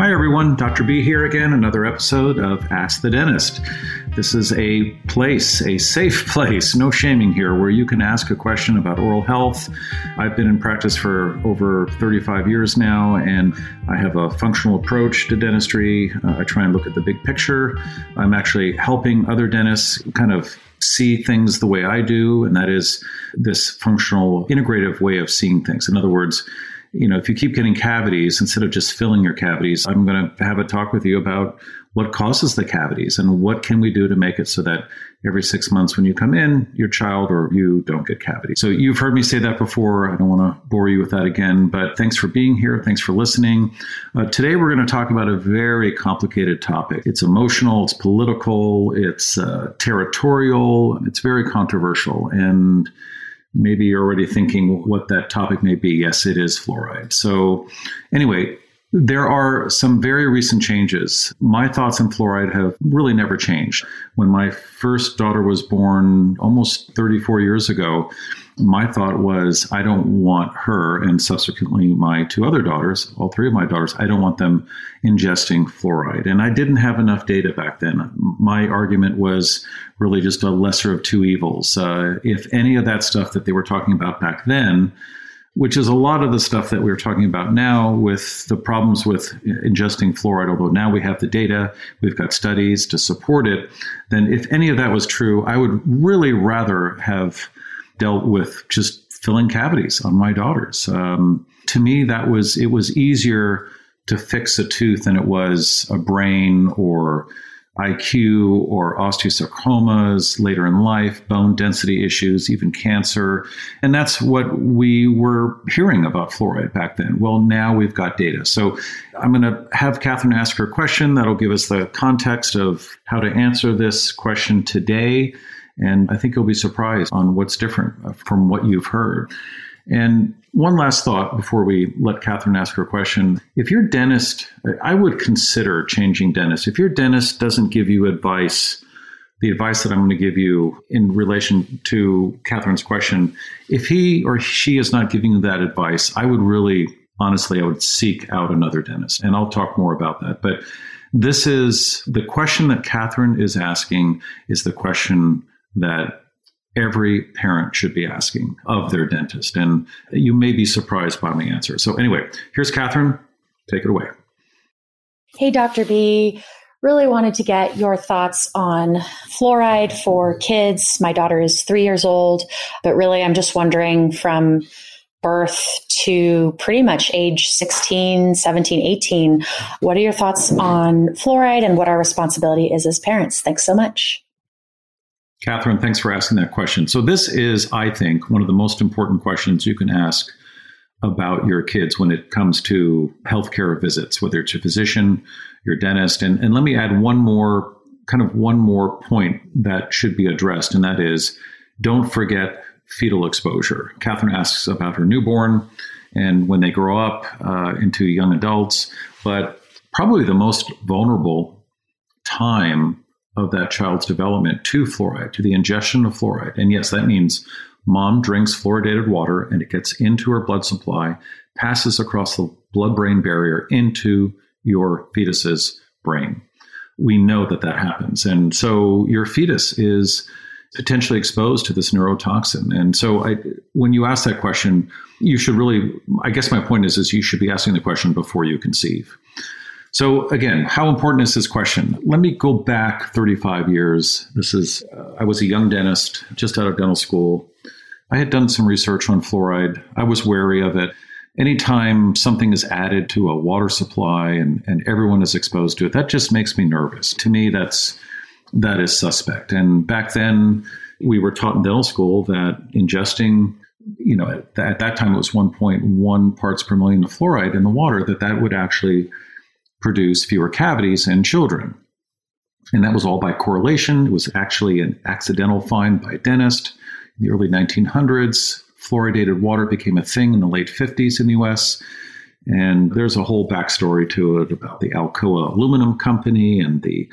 Hi, everyone. Dr. B here again, another episode of Ask the Dentist. This is a place, a safe place, no shaming here, where you can ask a question about oral health. I've been in practice for over 35 years now, and I have a functional approach to dentistry. Uh, I try and look at the big picture. I'm actually helping other dentists kind of see things the way I do, and that is this functional, integrative way of seeing things. In other words, you know, if you keep getting cavities, instead of just filling your cavities, I'm going to have a talk with you about what causes the cavities and what can we do to make it so that every six months when you come in, your child or you don't get cavities. So you've heard me say that before. I don't want to bore you with that again, but thanks for being here. Thanks for listening. Uh, today we're going to talk about a very complicated topic. It's emotional, it's political, it's uh, territorial, it's very controversial. And maybe you're already thinking what that topic may be. Yes, it is fluoride. So, anyway, there are some very recent changes. My thoughts on fluoride have really never changed. When my first daughter was born almost 34 years ago, my thought was I don't want her and subsequently my two other daughters, all three of my daughters, I don't want them ingesting fluoride. And I didn't have enough data back then. My argument was really just a lesser of two evils. Uh, if any of that stuff that they were talking about back then, which is a lot of the stuff that we're talking about now with the problems with ingesting fluoride, although now we have the data, we've got studies to support it, then if any of that was true, I would really rather have dealt with just filling cavities on my daughters. Um, to me, that was it was easier to fix a tooth than it was a brain or IQ or osteosarcomas later in life, bone density issues, even cancer. And that's what we were hearing about fluoride back then. Well, now we've got data. So I'm going to have Catherine ask her question. That'll give us the context of how to answer this question today. And I think you'll be surprised on what's different from what you've heard. And one last thought before we let Catherine ask her question. If your dentist, I would consider changing dentist. If your dentist doesn't give you advice, the advice that I'm going to give you in relation to Catherine's question, if he or she is not giving you that advice, I would really, honestly, I would seek out another dentist. And I'll talk more about that. But this is the question that Catherine is asking is the question that every parent should be asking of their dentist. And you may be surprised by my answer. So, anyway, here's Catherine. Take it away. Hey, Dr. B. Really wanted to get your thoughts on fluoride for kids. My daughter is three years old, but really, I'm just wondering from birth to pretty much age 16, 17, 18, what are your thoughts on fluoride and what our responsibility is as parents? Thanks so much. Catherine, thanks for asking that question. So, this is, I think, one of the most important questions you can ask about your kids when it comes to healthcare visits, whether it's your physician, your dentist. And, and let me add one more, kind of one more point that should be addressed, and that is don't forget fetal exposure. Catherine asks about her newborn and when they grow up uh, into young adults, but probably the most vulnerable time of that child's development to fluoride, to the ingestion of fluoride. And yes, that means mom drinks fluoridated water and it gets into her blood supply, passes across the blood brain barrier into your fetus's brain. We know that that happens. And so your fetus is potentially exposed to this neurotoxin. And so I, when you ask that question, you should really, I guess my point is, is you should be asking the question before you conceive. So again, how important is this question? Let me go back 35 years. This is uh, I was a young dentist just out of dental school. I had done some research on fluoride. I was wary of it. Anytime something is added to a water supply and, and everyone is exposed to it, that just makes me nervous. To me, that's that is suspect. And back then, we were taught in dental school that ingesting you know at, at that time it was 1.1 parts per million of fluoride in the water that that would actually produce fewer cavities in children. And that was all by correlation. It was actually an accidental find by a dentist in the early 1900s. Fluoridated water became a thing in the late 50s in the US. And there's a whole backstory to it about the Alcoa Aluminum Company and the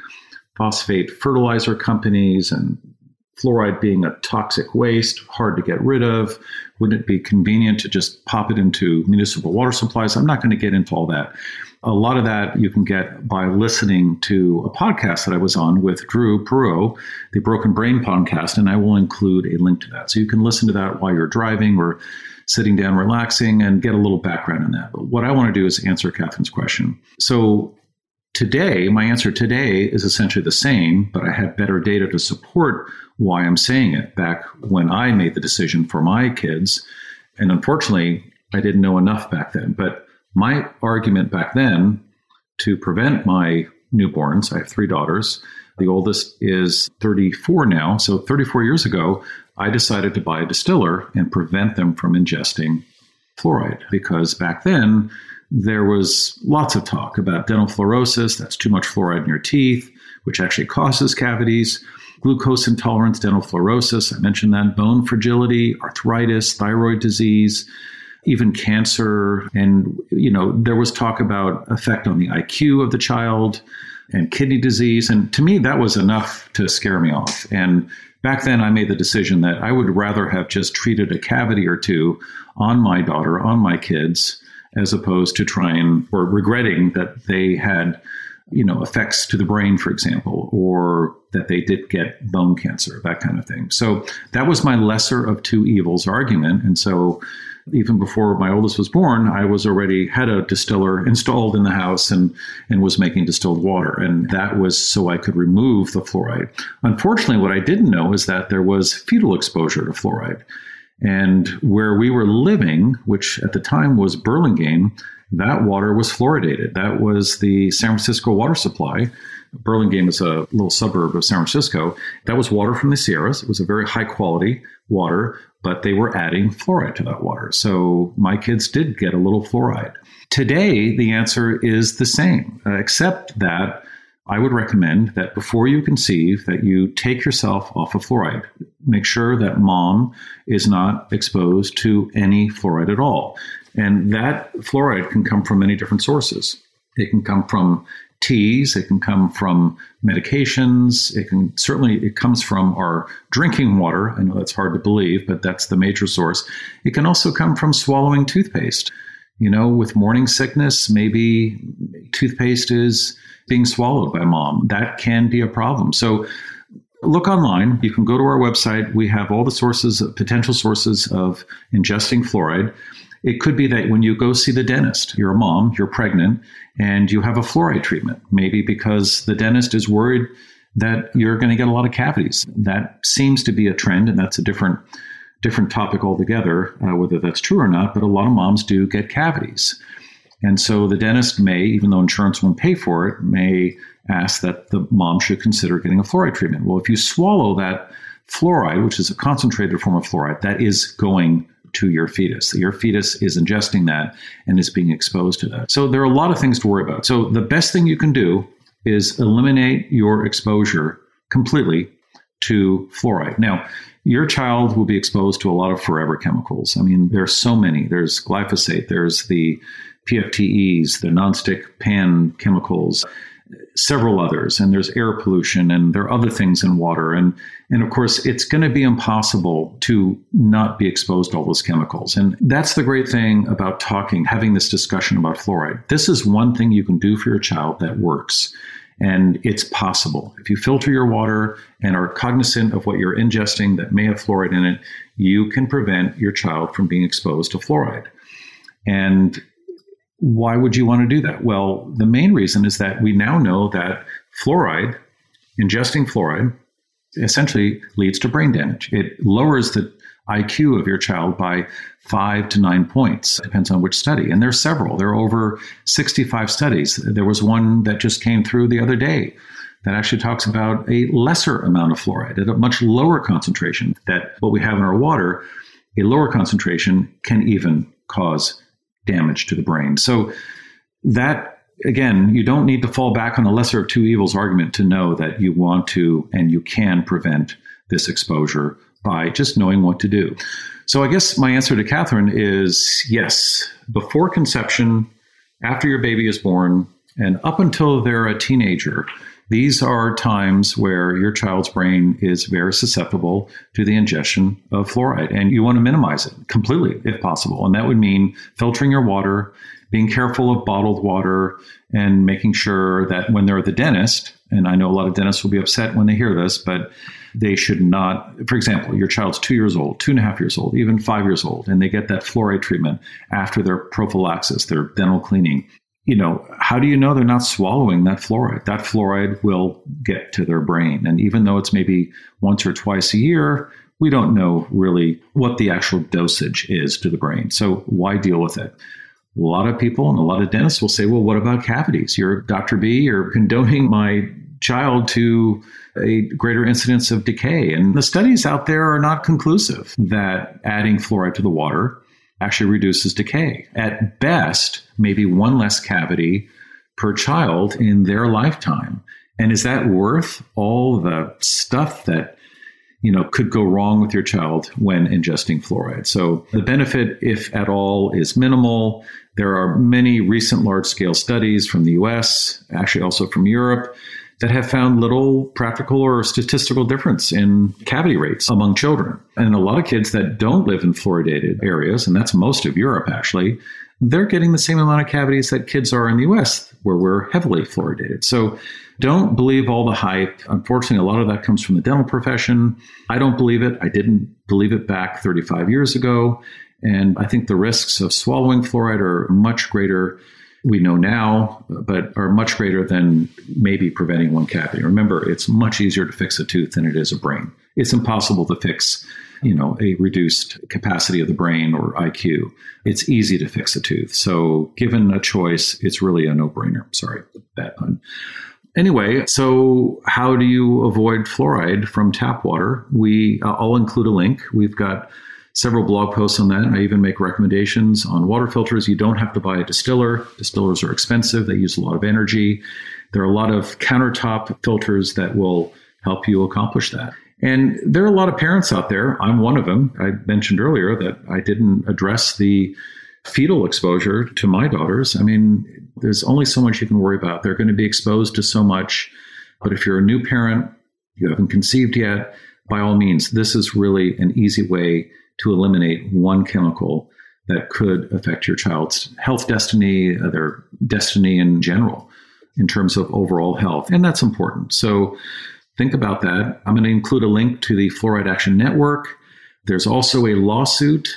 phosphate fertilizer companies and fluoride being a toxic waste, hard to get rid of, Wouldn't it be convenient to just pop it into municipal water supplies? I'm not going to get into all that. A lot of that you can get by listening to a podcast that I was on with Dhru Purohit, the Broken Brain podcast, and I will include a link to that. So you can listen to that while you're driving or sitting down relaxing and get a little background in that. But what I want to do is answer Catherine's question. So today, my answer today is essentially the same, but I have better data to support why I'm saying it back when I made the decision for my kids. And unfortunately, I didn't know enough back then. But my argument back then to prevent my newborns, I have three daughters. The oldest is 34 now. So 34 years ago, I decided to buy a distiller and prevent them from ingesting fluoride because back then there was lots of talk about dental fluorosis, that's too much fluoride in your teeth, which actually causes cavities, glucose intolerance, dental fluorosis, I mentioned that, bone fragility, arthritis, thyroid disease, even cancer. And, you know, there was talk about effect on the IQ of the child and kidney disease. And to me, that was enough to scare me off. And back then, I made the decision that I would rather have just treated a cavity or two on my daughter, on my kids, as opposed to trying or regretting that they had you know effects to the brain for example or that they did get bone cancer that kind of thing. So that was my lesser of two evils argument. And so even before my oldest was born i was already had a distiller installed in the house and and was making distilled water. And that was so i could remove the fluoride. Unfortunately what i didn't know is that there was fetal exposure to fluoride and where we were living, which at the time was Burlingame, that water was fluoridated. That was the San Francisco water supply. Burlingame is a little suburb of San Francisco. That was water from the Sierras. It was a very high quality water, but they were adding fluoride to that water. So my kids did get a little fluoride. Today, the answer is the same, except that I would recommend that before you conceive that you take yourself off of fluoride. Make sure that mom is not exposed to any fluoride at all. And that fluoride can come from many different sources. It can come from teas, it can come from medications, it can certainly it comes from our drinking water. I know that's hard to believe, but that's the major source. It can also come from swallowing toothpaste. You know, with morning sickness, maybe toothpaste is being swallowed by mom. That can be a problem. So look online. You can go to our website. We have all the sources, potential sources of ingesting fluoride. It could be that when you go see the dentist, you're a mom, you're pregnant, and you have a fluoride treatment, maybe because the dentist is worried that you're going to get a lot of cavities. That seems to be a trend, and that's a different different topic altogether, uh, whether that's true or not. But a lot of moms do get cavities. And so the dentist may, even though insurance won't pay for it, may ask that the mom should consider getting a fluoride treatment. Well, if you swallow that fluoride, which is a concentrated form of fluoride, that is going to your fetus. Your fetus is ingesting that and is being exposed to that. So there are a lot of things to worry about. So the best thing you can do is eliminate your exposure completely to fluoride. Now, your child will be exposed to a lot of forever chemicals. I mean, there's so many. There's glyphosate, there's the PFTEs, the nonstick pan chemicals, several others, and there's air pollution, and there are other things in water, and and of course it's going to be impossible to not be exposed to all those chemicals, and that's the great thing about talking, having this discussion about fluoride. This is one thing you can do for your child that works. And it's possible. If you filter your water and are cognizant of what you're ingesting that may have fluoride in it, you can prevent your child from being exposed to fluoride. And why would you want to do that? Well, the main reason is that we now know that fluoride, ingesting fluoride, essentially leads to brain damage. It lowers the IQ of your child by five to nine points. Depends on which study. And there are several. There are over 65 studies. There was one that just came through the other day that actually talks about a lesser amount of fluoride at a much lower concentration. That what we have in our water, a lower concentration can even cause damage to the brain. So that again, you don't need to fall back on the lesser of two evils argument to know that you want to and you can prevent this exposure by just knowing what to do. So I guess my answer to Catherine is yes. Before conception, after your baby is born, and up until they're a teenager, these are times where your child's brain is very susceptible to the ingestion of fluoride, and you want to minimize it completely if possible. And that would mean filtering your water, being careful of bottled water, and making sure that when they're at the dentist, and I know a lot of dentists will be upset when they hear this, but they should not, for example, your child's two years old, two and a half years old, even five years old, and they get that fluoride treatment after their prophylaxis, their dental cleaning you know, how do you know they're not swallowing that fluoride? That fluoride will get to their brain. And even though it's maybe once or twice a year, we don't know really what the actual dosage is to the brain. So why deal with it? A lot of people and a lot of dentists will say, well, what about cavities? You're Dr. B, you're condoning my child to a greater incidence of decay. And the studies out there are not conclusive that adding fluoride to the water actually reduces decay. At best, maybe one less cavity per child in their lifetime. And is that worth all the stuff that you know could go wrong with your child when ingesting fluoride? So the benefit, if at all, is minimal. There are many recent large scale studies from the US, actually also from Europe, that have found little practical or statistical difference in cavity rates among children. And a lot of kids that don't live in fluoridated areas, and that's most of Europe actually, they're getting the same amount of cavities that kids are in the US, where we're heavily fluoridated. So don't believe all the hype. Unfortunately, a lot of that comes from the dental profession. I don't believe it. I didn't believe it back 35 years ago. And I think the risks of swallowing fluoride are much greater we know now, but are much greater than maybe preventing one cavity. Remember, it's much easier to fix a tooth than it is a brain. It's impossible to fix, you know, a reduced capacity of the brain or IQ. It's easy to fix a tooth. So, given a choice, it's really a no-brainer. Sorry, bad pun. Anyway, so how do you avoid fluoride from tap water? We, uh, I'll include a link. We've got several blog posts on that. I even make recommendations on water filters. You don't have to buy a distiller. Distillers are expensive, they use a lot of energy. There are a lot of countertop filters that will help you accomplish that. And there are a lot of parents out there. I'm one of them. I mentioned earlier that I didn't address the fetal exposure to my daughters. I mean, there's only so much you can worry about. They're going to be exposed to so much. But if you're a new parent, you haven't conceived yet, by all means, this is really an easy way to eliminate one chemical that could affect your child's health destiny, their destiny in general, in terms of overall health. And that's important. So think about that. I'm going to include a link to the Fluoride Action Network. There's also a lawsuit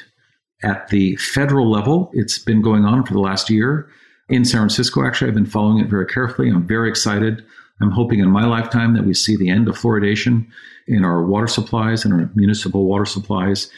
at the federal level. It's been going on for the last year in San Francisco. Actually, I've been following it very carefully. I'm very excited. I'm hoping in my lifetime that we see the end of fluoridation in our water supplies and our municipal water supplies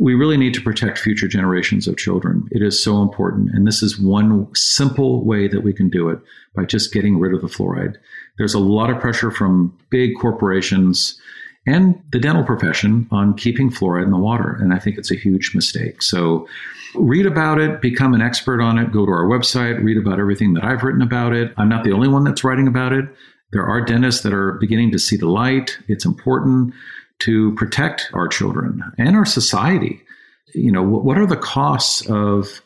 we really need to protect future generations of children. It is so important. And this is one simple way that we can do it by just getting rid of the fluoride. There's a lot of pressure from big corporations and the dental profession on keeping fluoride in the water. And I think it's a huge mistake. So read about it, become an expert on it, go to our website, read about everything that I've written about it. I'm not the only one that's writing about it. There are dentists that are beginning to see the light. It's important to protect our children and our society. You know, what are the costs of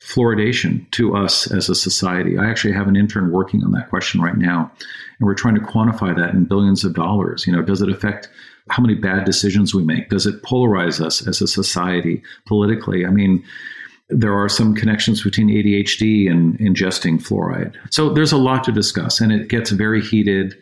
fluoridation to us as a society? I actually have an intern working on that question right now, and we're trying to quantify that in billions of dollars. You know, does it affect how many bad decisions we make? Does it polarize us as a society politically? I mean, there are some connections between ADHD and ingesting fluoride. So there's a lot to discuss, and it gets very heated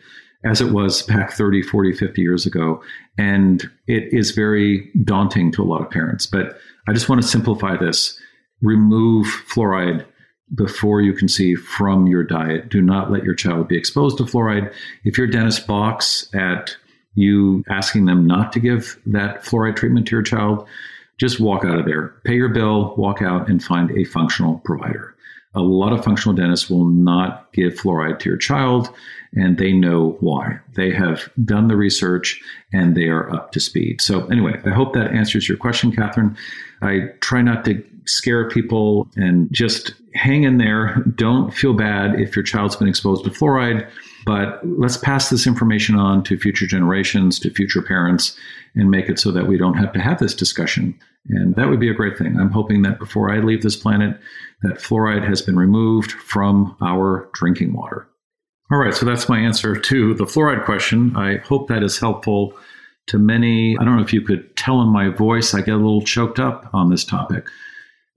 as it was back 30, 40, 50 years ago. And it is very daunting to a lot of parents. But I just want to simplify this remove fluoride before you conceive from your diet. Do not let your child be exposed to fluoride. If your dentist balks at you asking them not to give that fluoride treatment to your child, just walk out of there. Pay your bill, walk out, and find a functional provider. A lot of functional dentists will not give fluoride to your child and they know why. They have done the research and they are up to speed. So, anyway, I hope that answers your question, Catherine. I try not to scare people and just hang in there. Don't feel bad if your child's been exposed to fluoride, but let's pass this information on to future generations, to future parents, and make it so that we don't have to have this discussion. And that would be a great thing. I'm hoping that before I leave this planet, that fluoride has been removed from our drinking water. All right, so that's my answer to the fluoride question. I hope that is helpful to many. I don't know if you could tell in my voice, I get a little choked up on this topic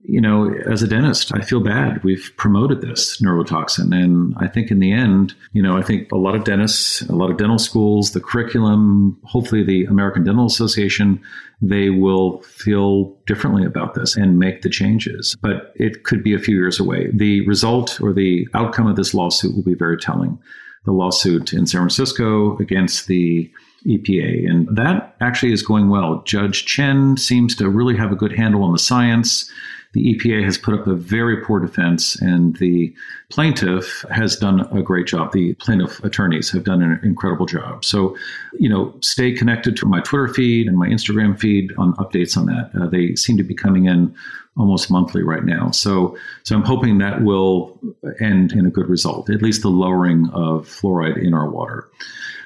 you know, as a dentist, I feel bad. We've promoted this neurotoxin. And I think in the end, you know, I think a lot of dentists, a lot of dental schools, the curriculum, hopefully the American Dental Association, they will feel differently about this and make the changes. But it could be a few years away. The result or the outcome of this lawsuit will be very telling. The lawsuit in San Francisco against the EPA. And that actually is going well. Judge Chen seems to really have a good handle on the science the EPA has put up a very poor defense, and the plaintiff has done a great job. The plaintiff attorneys have done an incredible job. So, you know, stay connected to my Twitter feed and my Instagram feed on updates on that. Uh, they seem to be coming in almost monthly right now. So, so I'm hoping that will end in a good result, at least the lowering of fluoride in our water.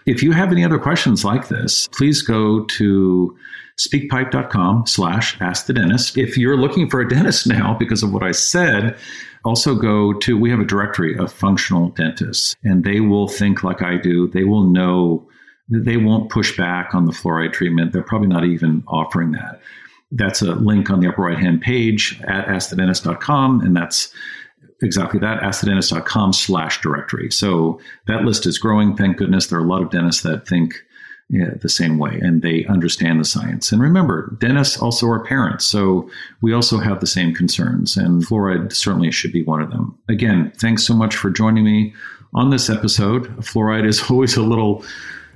If you have any other questions like this, please go to speakpipe.com slash ask the dentist. If you're looking for a dentist now because of what I said, also go to, we have a directory of functional dentists and they will think like I do. They will know they won't push back on the fluoride treatment. They're probably not even offering that. That's a link on the upper right hand page at askthedentist.com. And that's exactly that, askthedentist.com slash directory. So that list is growing. Thank goodness. There are a lot of dentists that think yeah, the same way and they understand the science. And remember, dentists also are parents, so we also have the same concerns, and fluoride certainly should be one of them. Again, thanks so much for joining me on this episode. Fluoride is always a little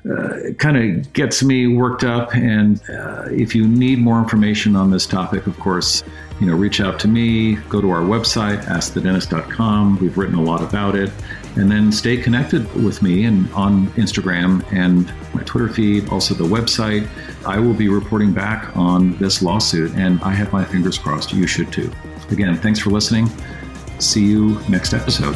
uh, kind of gets me worked up. And uh, if you need more information on this topic, of course, you know, reach out to me. Go to our website, askthedentist.com. We've written a lot about it, and then stay connected with me and on Instagram and my Twitter feed, also the website. I will be reporting back on this lawsuit, and I have my fingers crossed. You should too. Again, thanks for listening. See you next episode.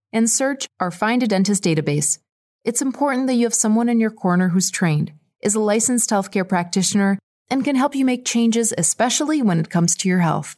and search our Find a Dentist database. It's important that you have someone in your corner who's trained, is a licensed healthcare practitioner, and can help you make changes, especially when it comes to your health.